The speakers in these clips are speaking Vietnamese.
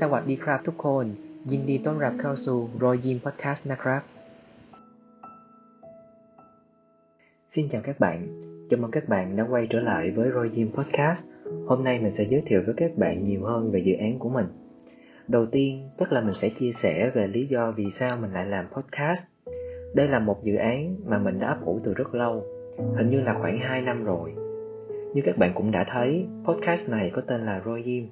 สวัสดีครับทุกคน ยินดีต้อนรับเข้าสู่ Roy Jim Podcast นะครับ Xin chào các bạn, chào mừng các bạn đã quay trở lại với Roy Jim Podcast. Hôm nay mình sẽ giới thiệu với các bạn nhiều hơn về dự án của mình. Đầu tiên, chắc là mình sẽ chia sẻ về lý do vì sao mình lại làm podcast. Đây là một dự án mà mình đã ấp ủ từ rất lâu, hình như là khoảng 2 năm rồi. Như các bạn cũng đã thấy, podcast này có tên là Roy Jim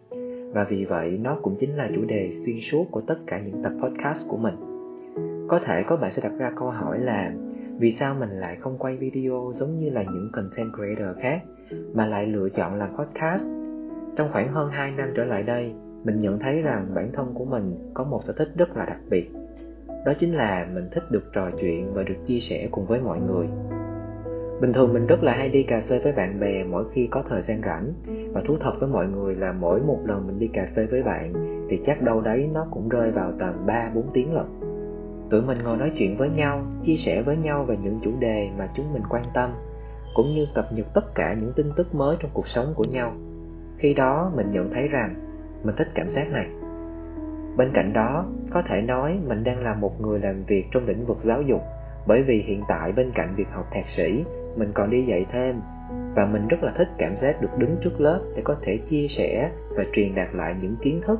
và vì vậy, nó cũng chính là chủ đề xuyên suốt của tất cả những tập podcast của mình. Có thể có bạn sẽ đặt ra câu hỏi là, vì sao mình lại không quay video giống như là những content creator khác, mà lại lựa chọn làm podcast? Trong khoảng hơn 2 năm trở lại đây, mình nhận thấy rằng bản thân của mình có một sở thích rất là đặc biệt. Đó chính là mình thích được trò chuyện và được chia sẻ cùng với mọi người. Bình thường mình rất là hay đi cà phê với bạn bè mỗi khi có thời gian rảnh. Và thú thật với mọi người là mỗi một lần mình đi cà phê với bạn Thì chắc đâu đấy nó cũng rơi vào tầm 3-4 tiếng lận. Tụi mình ngồi nói chuyện với nhau, chia sẻ với nhau về những chủ đề mà chúng mình quan tâm Cũng như cập nhật tất cả những tin tức mới trong cuộc sống của nhau. Khi đó mình nhận thấy rằng mình thích cảm giác này. Bên cạnh đó, có thể nói mình đang là một người làm việc trong lĩnh vực giáo dục bởi vì hiện tại bên cạnh việc học thạc sĩ mình còn đi dạy thêm. Và mình rất là thích cảm giác được đứng trước lớp để có thể chia sẻ và truyền đạt lại những kiến thức,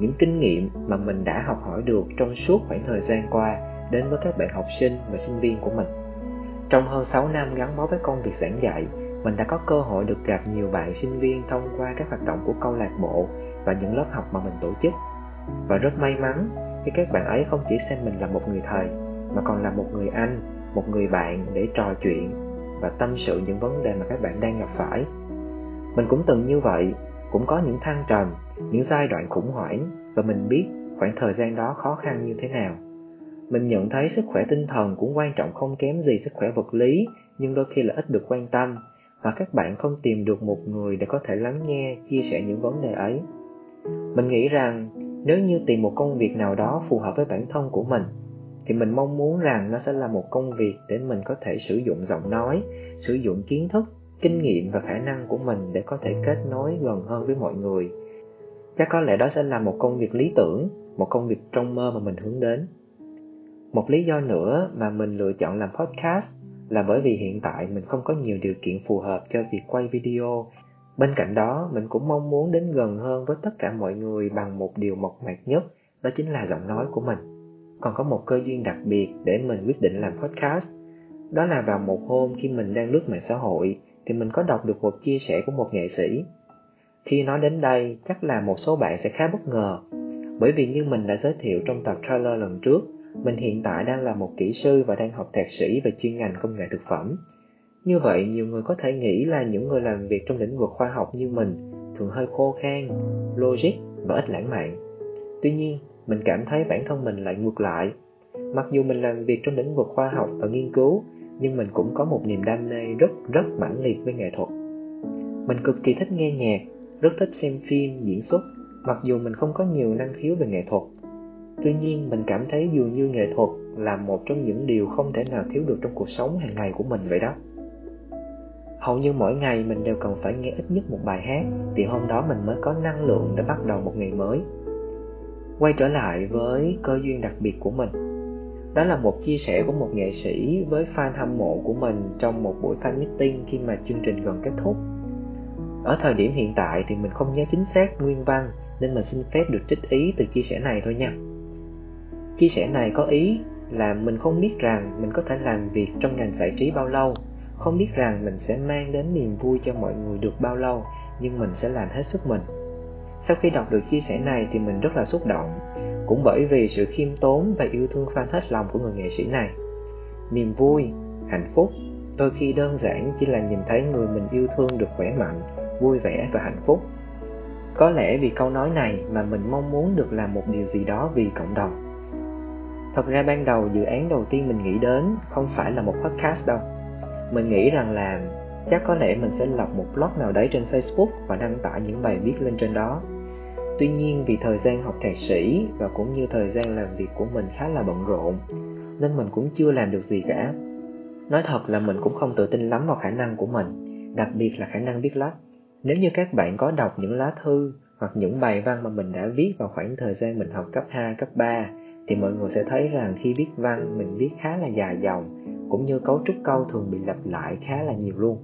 những kinh nghiệm mà mình đã học hỏi được trong suốt khoảng thời gian qua đến với các bạn học sinh và sinh viên của mình. Trong hơn 6 năm gắn bó với công việc giảng dạy, mình đã có cơ hội được gặp nhiều bạn sinh viên thông qua các hoạt động của câu lạc bộ và những lớp học mà mình tổ chức. Và rất may mắn khi các bạn ấy không chỉ xem mình là một người thầy, mà còn là một người anh, một người bạn để trò chuyện và tâm sự những vấn đề mà các bạn đang gặp phải. Mình cũng từng như vậy, cũng có những thăng trầm, những giai đoạn khủng hoảng và mình biết khoảng thời gian đó khó khăn như thế nào. Mình nhận thấy sức khỏe tinh thần cũng quan trọng không kém gì sức khỏe vật lý, nhưng đôi khi là ít được quan tâm và các bạn không tìm được một người để có thể lắng nghe, chia sẻ những vấn đề ấy. Mình nghĩ rằng nếu như tìm một công việc nào đó phù hợp với bản thân của mình thì mình mong muốn rằng nó sẽ là một công việc để mình có thể sử dụng giọng nói, sử dụng kiến thức, kinh nghiệm và khả năng của mình để có thể kết nối gần hơn với mọi người. Chắc có lẽ đó sẽ là một công việc lý tưởng, một công việc trong mơ mà mình hướng đến. Một lý do nữa mà mình lựa chọn làm podcast là bởi vì hiện tại mình không có nhiều điều kiện phù hợp cho việc quay video. Bên cạnh đó, mình cũng mong muốn đến gần hơn với tất cả mọi người bằng một điều mộc mạc nhất, đó chính là giọng nói của mình còn có một cơ duyên đặc biệt để mình quyết định làm podcast. Đó là vào một hôm khi mình đang lướt mạng xã hội, thì mình có đọc được một chia sẻ của một nghệ sĩ. Khi nói đến đây, chắc là một số bạn sẽ khá bất ngờ, bởi vì như mình đã giới thiệu trong tập trailer lần trước, mình hiện tại đang là một kỹ sư và đang học thạc sĩ về chuyên ngành công nghệ thực phẩm. Như vậy, nhiều người có thể nghĩ là những người làm việc trong lĩnh vực khoa học như mình thường hơi khô khan, logic và ít lãng mạn. Tuy nhiên mình cảm thấy bản thân mình lại ngược lại. Mặc dù mình làm việc trong lĩnh vực khoa học và nghiên cứu, nhưng mình cũng có một niềm đam mê rất rất mãnh liệt với nghệ thuật. Mình cực kỳ thích nghe nhạc, rất thích xem phim, diễn xuất, mặc dù mình không có nhiều năng khiếu về nghệ thuật. Tuy nhiên, mình cảm thấy dường như nghệ thuật là một trong những điều không thể nào thiếu được trong cuộc sống hàng ngày của mình vậy đó. Hầu như mỗi ngày mình đều cần phải nghe ít nhất một bài hát, thì hôm đó mình mới có năng lượng để bắt đầu một ngày mới quay trở lại với cơ duyên đặc biệt của mình. Đó là một chia sẻ của một nghệ sĩ với fan hâm mộ của mình trong một buổi fan meeting khi mà chương trình gần kết thúc. Ở thời điểm hiện tại thì mình không nhớ chính xác nguyên văn, nên mình xin phép được trích ý từ chia sẻ này thôi nha. Chia sẻ này có ý là mình không biết rằng mình có thể làm việc trong ngành giải trí bao lâu, không biết rằng mình sẽ mang đến niềm vui cho mọi người được bao lâu, nhưng mình sẽ làm hết sức mình sau khi đọc được chia sẻ này thì mình rất là xúc động. Cũng bởi vì sự khiêm tốn và yêu thương fan hết lòng của người nghệ sĩ này. Niềm vui, hạnh phúc, đôi khi đơn giản chỉ là nhìn thấy người mình yêu thương được khỏe mạnh, vui vẻ và hạnh phúc. Có lẽ vì câu nói này mà mình mong muốn được làm một điều gì đó vì cộng đồng. Thật ra ban đầu dự án đầu tiên mình nghĩ đến không phải là một podcast đâu. Mình nghĩ rằng là chắc có lẽ mình sẽ lập một blog nào đấy trên facebook và đăng tải những bài viết lên trên đó. Tuy nhiên vì thời gian học thạc sĩ và cũng như thời gian làm việc của mình khá là bận rộn nên mình cũng chưa làm được gì cả. Nói thật là mình cũng không tự tin lắm vào khả năng của mình đặc biệt là khả năng viết lách. Nếu như các bạn có đọc những lá thư hoặc những bài văn mà mình đã viết vào khoảng thời gian mình học cấp 2, cấp 3 thì mọi người sẽ thấy rằng khi viết văn mình viết khá là dài dòng cũng như cấu trúc câu thường bị lặp lại khá là nhiều luôn.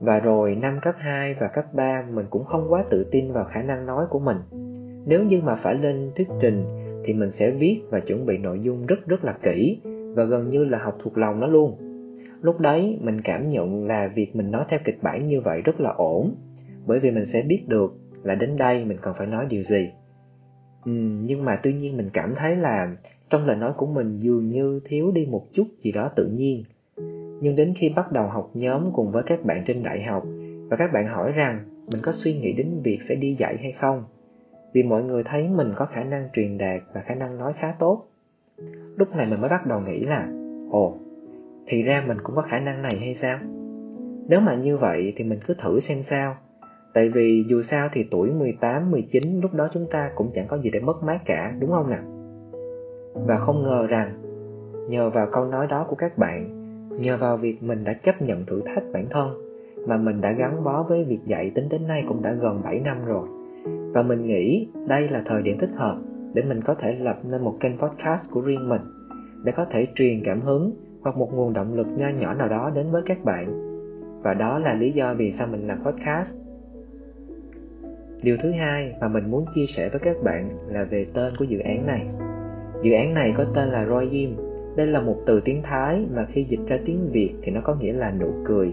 Và rồi năm cấp 2 và cấp 3 mình cũng không quá tự tin vào khả năng nói của mình. Nếu như mà phải lên thuyết trình thì mình sẽ viết và chuẩn bị nội dung rất rất là kỹ và gần như là học thuộc lòng nó luôn. Lúc đấy mình cảm nhận là việc mình nói theo kịch bản như vậy rất là ổn bởi vì mình sẽ biết được là đến đây mình cần phải nói điều gì. Ừ, nhưng mà tuy nhiên mình cảm thấy là trong lời nói của mình dường như thiếu đi một chút gì đó tự nhiên nhưng đến khi bắt đầu học nhóm cùng với các bạn trên đại học và các bạn hỏi rằng mình có suy nghĩ đến việc sẽ đi dạy hay không vì mọi người thấy mình có khả năng truyền đạt và khả năng nói khá tốt. Lúc này mình mới bắt đầu nghĩ là ồ thì ra mình cũng có khả năng này hay sao? Nếu mà như vậy thì mình cứ thử xem sao. Tại vì dù sao thì tuổi 18, 19 lúc đó chúng ta cũng chẳng có gì để mất mát cả đúng không nào? Và không ngờ rằng nhờ vào câu nói đó của các bạn nhờ vào việc mình đã chấp nhận thử thách bản thân, mà mình đã gắn bó với việc dạy tính đến nay cũng đã gần 7 năm rồi. Và mình nghĩ đây là thời điểm thích hợp để mình có thể lập nên một kênh podcast của riêng mình, để có thể truyền cảm hứng hoặc một nguồn động lực nho nhỏ nào đó đến với các bạn. Và đó là lý do vì sao mình làm podcast. Điều thứ hai mà mình muốn chia sẻ với các bạn là về tên của dự án này. Dự án này có tên là Roy Jim. Đây là một từ tiếng Thái mà khi dịch ra tiếng Việt thì nó có nghĩa là nụ cười.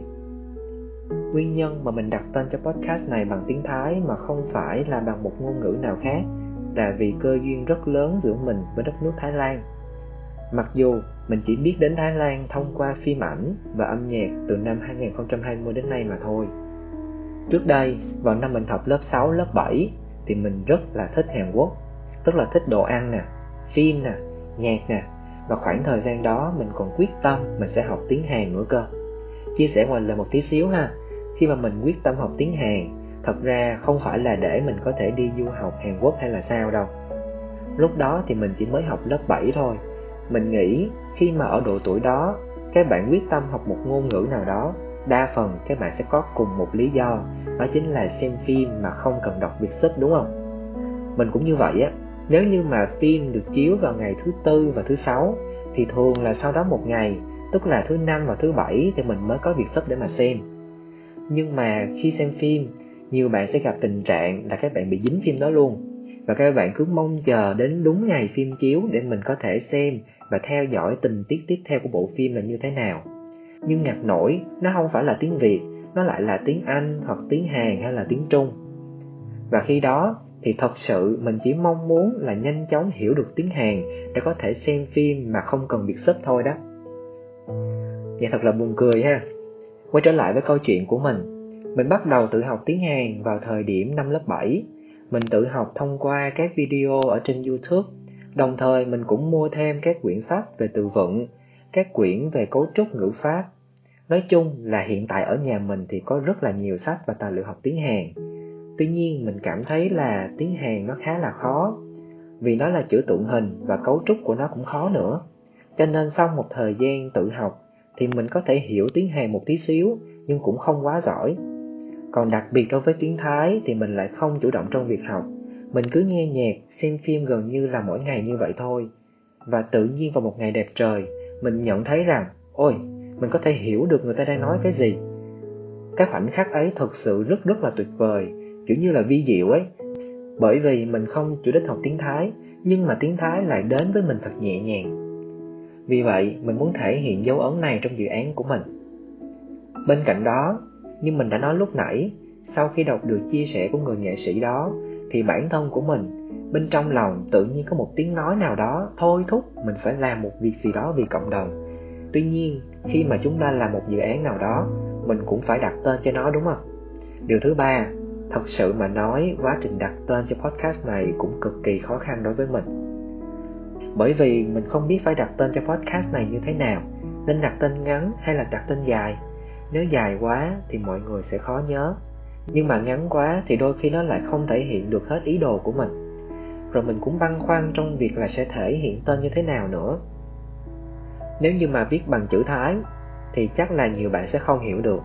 Nguyên nhân mà mình đặt tên cho podcast này bằng tiếng Thái mà không phải là bằng một ngôn ngữ nào khác là vì cơ duyên rất lớn giữa mình với đất nước Thái Lan. Mặc dù mình chỉ biết đến Thái Lan thông qua phim ảnh và âm nhạc từ năm 2020 đến nay mà thôi. Trước đây, vào năm mình học lớp 6, lớp 7 thì mình rất là thích Hàn Quốc, rất là thích đồ ăn nè, phim nè nhạc nè và khoảng thời gian đó, mình còn quyết tâm mình sẽ học tiếng hàn nữa cơ. Chia sẻ ngoài lời một tí xíu ha. Khi mà mình quyết tâm học tiếng hàn, thật ra không phải là để mình có thể đi du học hàn quốc hay là sao đâu. Lúc đó thì mình chỉ mới học lớp 7 thôi. Mình nghĩ khi mà ở độ tuổi đó các bạn quyết tâm học một ngôn ngữ nào đó, đa phần các bạn sẽ có cùng một lý do, đó chính là xem phim mà không cần đọc việc sub, đúng không? Mình cũng như vậy á nếu như mà phim được chiếu vào ngày thứ tư và thứ sáu thì thường là sau đó một ngày, tức là thứ năm và thứ bảy thì mình mới có việc sắp để mà xem. Nhưng mà khi xem phim, nhiều bạn sẽ gặp tình trạng là các bạn bị dính phim đó luôn và các bạn cứ mong chờ đến đúng ngày phim chiếu để mình có thể xem và theo dõi tình tiết tiếp theo của bộ phim là như thế nào. Nhưng ngặt nổi, nó không phải là tiếng Việt, nó lại là tiếng Anh hoặc tiếng Hàn hay là tiếng Trung. Và khi đó thì thật sự mình chỉ mong muốn là nhanh chóng hiểu được tiếng Hàn để có thể xem phim mà không cần việc sub thôi đó. Vậy thật là buồn cười ha. Quay trở lại với câu chuyện của mình. Mình bắt đầu tự học tiếng Hàn vào thời điểm năm lớp 7. Mình tự học thông qua các video ở trên YouTube. Đồng thời mình cũng mua thêm các quyển sách về từ vựng, các quyển về cấu trúc ngữ pháp. Nói chung là hiện tại ở nhà mình thì có rất là nhiều sách và tài liệu học tiếng Hàn tuy nhiên, mình cảm thấy là tiếng hàn nó khá là khó, vì nó là chữ tượng hình và cấu trúc của nó cũng khó nữa. Cho nên sau một thời gian tự học thì mình có thể hiểu tiếng hàn một tí xíu, nhưng cũng không quá giỏi. Còn đặc biệt đối với tiếng thái thì mình lại không chủ động trong việc học. Mình cứ nghe nhạc, xem phim gần như là mỗi ngày như vậy thôi. Và tự nhiên vào một ngày đẹp trời, mình nhận thấy rằng, ôi, mình có thể hiểu được người ta đang nói cái gì. Cái khoảnh khắc ấy thật sự rất rất là tuyệt vời kiểu như là vi diệu ấy. Bởi vì mình không chủ đích học tiếng thái, nhưng mà tiếng thái lại đến với mình thật nhẹ nhàng. Vì vậy, mình muốn thể hiện dấu ấn này trong dự án của mình. Bên cạnh đó, như mình đã nói lúc nãy, sau khi đọc được chia sẻ của người nghệ sĩ đó, thì bản thân của mình, bên trong lòng tự nhiên có một tiếng nói nào đó, thôi thúc, mình phải làm một việc gì đó vì cộng đồng. Tuy nhiên, khi mà chúng ta làm một dự án nào đó, mình cũng phải đặt tên cho nó, đúng không? Điều thứ ba thật sự mà nói, quá trình đặt tên cho podcast này cũng cực kỳ khó khăn đối với mình. Bởi vì mình không biết phải đặt tên cho podcast này như thế nào, nên đặt tên ngắn hay là đặt tên dài. Nếu dài quá thì mọi người sẽ khó nhớ, nhưng mà ngắn quá thì đôi khi nó lại không thể hiện được hết ý đồ của mình. Rồi mình cũng băn khoăn trong việc là sẽ thể hiện tên như thế nào nữa. Nếu như mà viết bằng chữ thái, thì chắc là nhiều bạn sẽ không hiểu được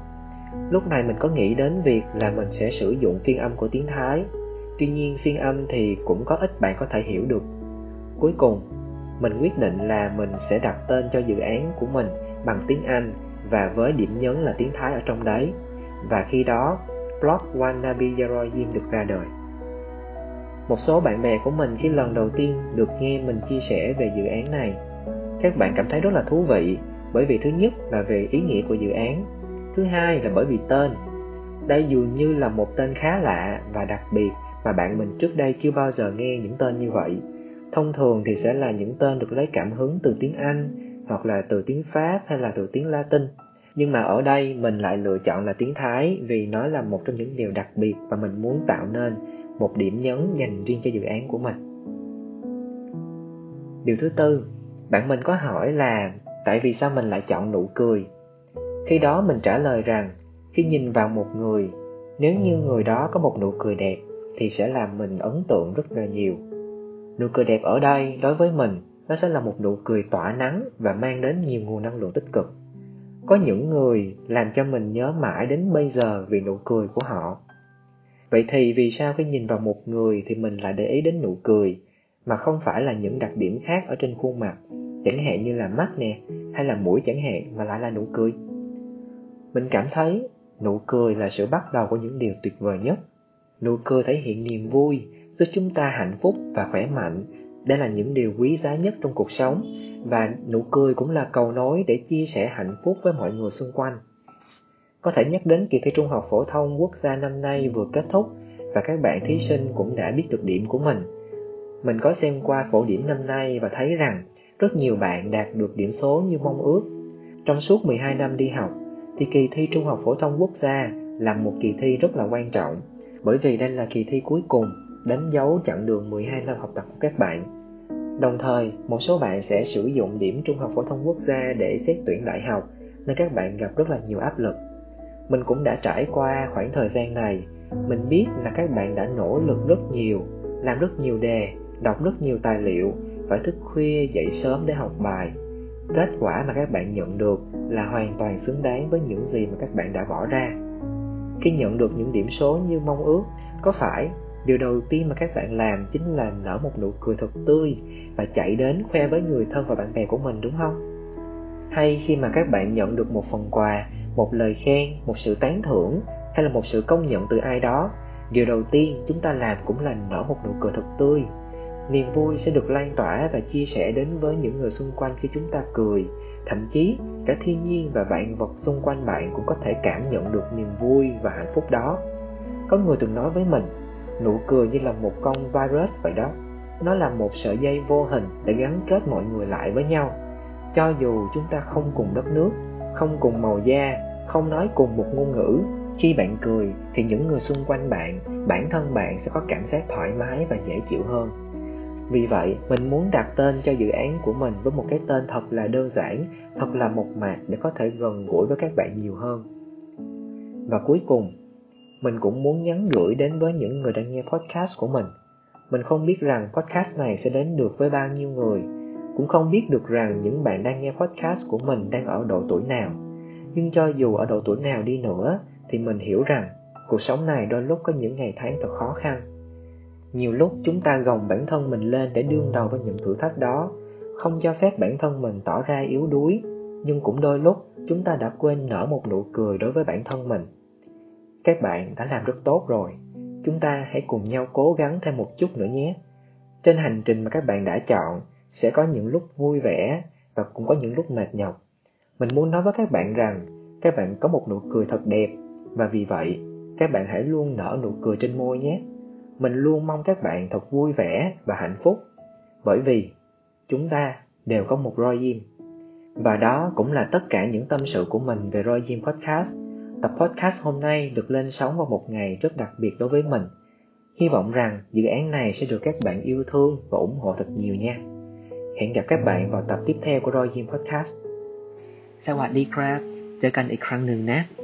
lúc này mình có nghĩ đến việc là mình sẽ sử dụng phiên âm của tiếng thái. Tuy nhiên phiên âm thì cũng có ít bạn có thể hiểu được. Cuối cùng, mình quyết định là mình sẽ đặt tên cho dự án của mình bằng tiếng anh và với điểm nhấn là tiếng thái ở trong đấy. Và khi đó blog wannabe Yeroyim được ra đời. Một số bạn bè của mình khi lần đầu tiên được nghe mình chia sẻ về dự án này. Các bạn cảm thấy rất là thú vị bởi vì thứ nhất là về ý nghĩa của dự án thứ hai là bởi vì tên. Đây dường như là một tên khá lạ và đặc biệt mà bạn mình trước đây chưa bao giờ nghe những tên như vậy. Thông thường thì sẽ là những tên được lấy cảm hứng từ tiếng anh, hoặc là từ tiếng pháp hay là từ tiếng latin. Nhưng mà ở đây mình lại lựa chọn là tiếng thái vì nó là một trong những điều đặc biệt và mình muốn tạo nên một điểm nhấn dành riêng cho dự án của mình. Điều thứ tư, bạn mình có hỏi là, tại vì sao mình lại chọn nụ cười? Khi đó mình trả lời rằng, khi nhìn vào một người, nếu như người đó có một nụ cười đẹp, thì sẽ làm mình ấn tượng rất là nhiều. Nụ cười đẹp ở đây đối với mình, nó sẽ là một nụ cười tỏa nắng và mang đến nhiều nguồn năng lượng tích cực. Có những người làm cho mình nhớ mãi đến bây giờ vì nụ cười của họ. Vậy thì vì sao khi nhìn vào một người thì mình lại để ý đến nụ cười, mà không phải là những đặc điểm khác ở trên khuôn mặt, chẳng hạn như là mắt nè, hay là mũi chẳng hạn mà lại là nụ cười? Mình cảm thấy nụ cười là sự bắt đầu của những điều tuyệt vời nhất. Nụ cười thể hiện niềm vui, giúp chúng ta hạnh phúc và khỏe mạnh. Đây là những điều quý giá nhất trong cuộc sống và nụ cười cũng là cầu nối để chia sẻ hạnh phúc với mọi người xung quanh. Có thể nhắc đến kỳ thi trung học phổ thông quốc gia năm nay vừa kết thúc và các bạn thí sinh cũng đã biết được điểm của mình. Mình có xem qua phổ điểm năm nay và thấy rằng rất nhiều bạn đạt được điểm số như mong ước. Trong suốt 12 năm đi học thì kỳ thi trung học phổ thông quốc gia là một kỳ thi rất là quan trọng bởi vì đây là kỳ thi cuối cùng đánh dấu chặng đường 12 năm học tập của các bạn. Đồng thời, một số bạn sẽ sử dụng điểm trung học phổ thông quốc gia để xét tuyển đại học, nên các bạn gặp rất là nhiều áp lực. Mình cũng đã trải qua khoảng thời gian này, mình biết là các bạn đã nỗ lực rất nhiều, làm rất nhiều đề, đọc rất nhiều tài liệu, phải thức khuya dậy sớm để học bài. Kết quả mà các bạn nhận được là hoàn toàn xứng đáng với những gì mà các bạn đã bỏ ra. Khi nhận được những điểm số như mong ước, có phải điều đầu tiên mà các bạn làm chính là nở một nụ cười thật tươi và chạy đến khoe với người thân và bạn bè của mình đúng không hay khi mà các bạn nhận được một phần quà một lời khen một sự tán thưởng hay là một sự công nhận từ ai đó điều đầu tiên chúng ta làm cũng là nở một nụ cười thật tươi niềm vui sẽ được lan tỏa và chia sẻ đến với những người xung quanh khi chúng ta cười. Thậm chí, cả thiên nhiên và vạn vật xung quanh bạn cũng có thể cảm nhận được niềm vui và hạnh phúc đó. Có người từng nói với mình, nụ cười như là một con virus vậy đó. Nó là một sợi dây vô hình để gắn kết mọi người lại với nhau. Cho dù chúng ta không cùng đất nước, không cùng màu da, không nói cùng một ngôn ngữ, khi bạn cười thì những người xung quanh bạn, bản thân bạn sẽ có cảm giác thoải mái và dễ chịu hơn vì vậy, mình muốn đặt tên cho dự án của mình với một cái tên thật là đơn giản, thật là mộc mạc để có thể gần gũi với các bạn nhiều hơn. Và cuối cùng, mình cũng muốn nhắn gửi đến với những người đang nghe podcast của mình. Mình không biết rằng podcast này sẽ đến được với bao nhiêu người, cũng không biết được rằng những bạn đang nghe podcast của mình đang ở độ tuổi nào. Nhưng cho dù ở độ tuổi nào đi nữa, thì mình hiểu rằng cuộc sống này đôi lúc có những ngày tháng thật khó khăn nhiều lúc chúng ta gồng bản thân mình lên để đương đầu với những thử thách đó. Không cho phép bản thân mình tỏ ra yếu đuối, nhưng cũng đôi lúc chúng ta đã quên nở một nụ cười đối với bản thân mình. Các bạn đã làm rất tốt rồi. Chúng ta hãy cùng nhau cố gắng thêm một chút nữa nhé. Trên hành trình mà các bạn đã chọn, sẽ có những lúc vui vẻ và cũng có những lúc mệt nhọc. Mình muốn nói với các bạn rằng, các bạn có một nụ cười thật đẹp và vì vậy, các bạn hãy luôn nở nụ cười trên môi nhé. mình luôn mong các bạn thật vui vẻ và hạnh phúc bởi vì chúng ta đều có một roi diêm và đó cũng là tất cả những tâm sự của mình về roi diêm podcast Tập podcast hôm nay được lên sóng vào một ngày rất đặc biệt đối với mình. Hy vọng rằng dự án này sẽ được các bạn yêu thương và ủng hộ thật nhiều nha. Hẹn gặp các bạn vào tập tiếp theo của Roy Jim Podcast. สวัสดีครับเจอกันอีกครั้งหนึ่งนะ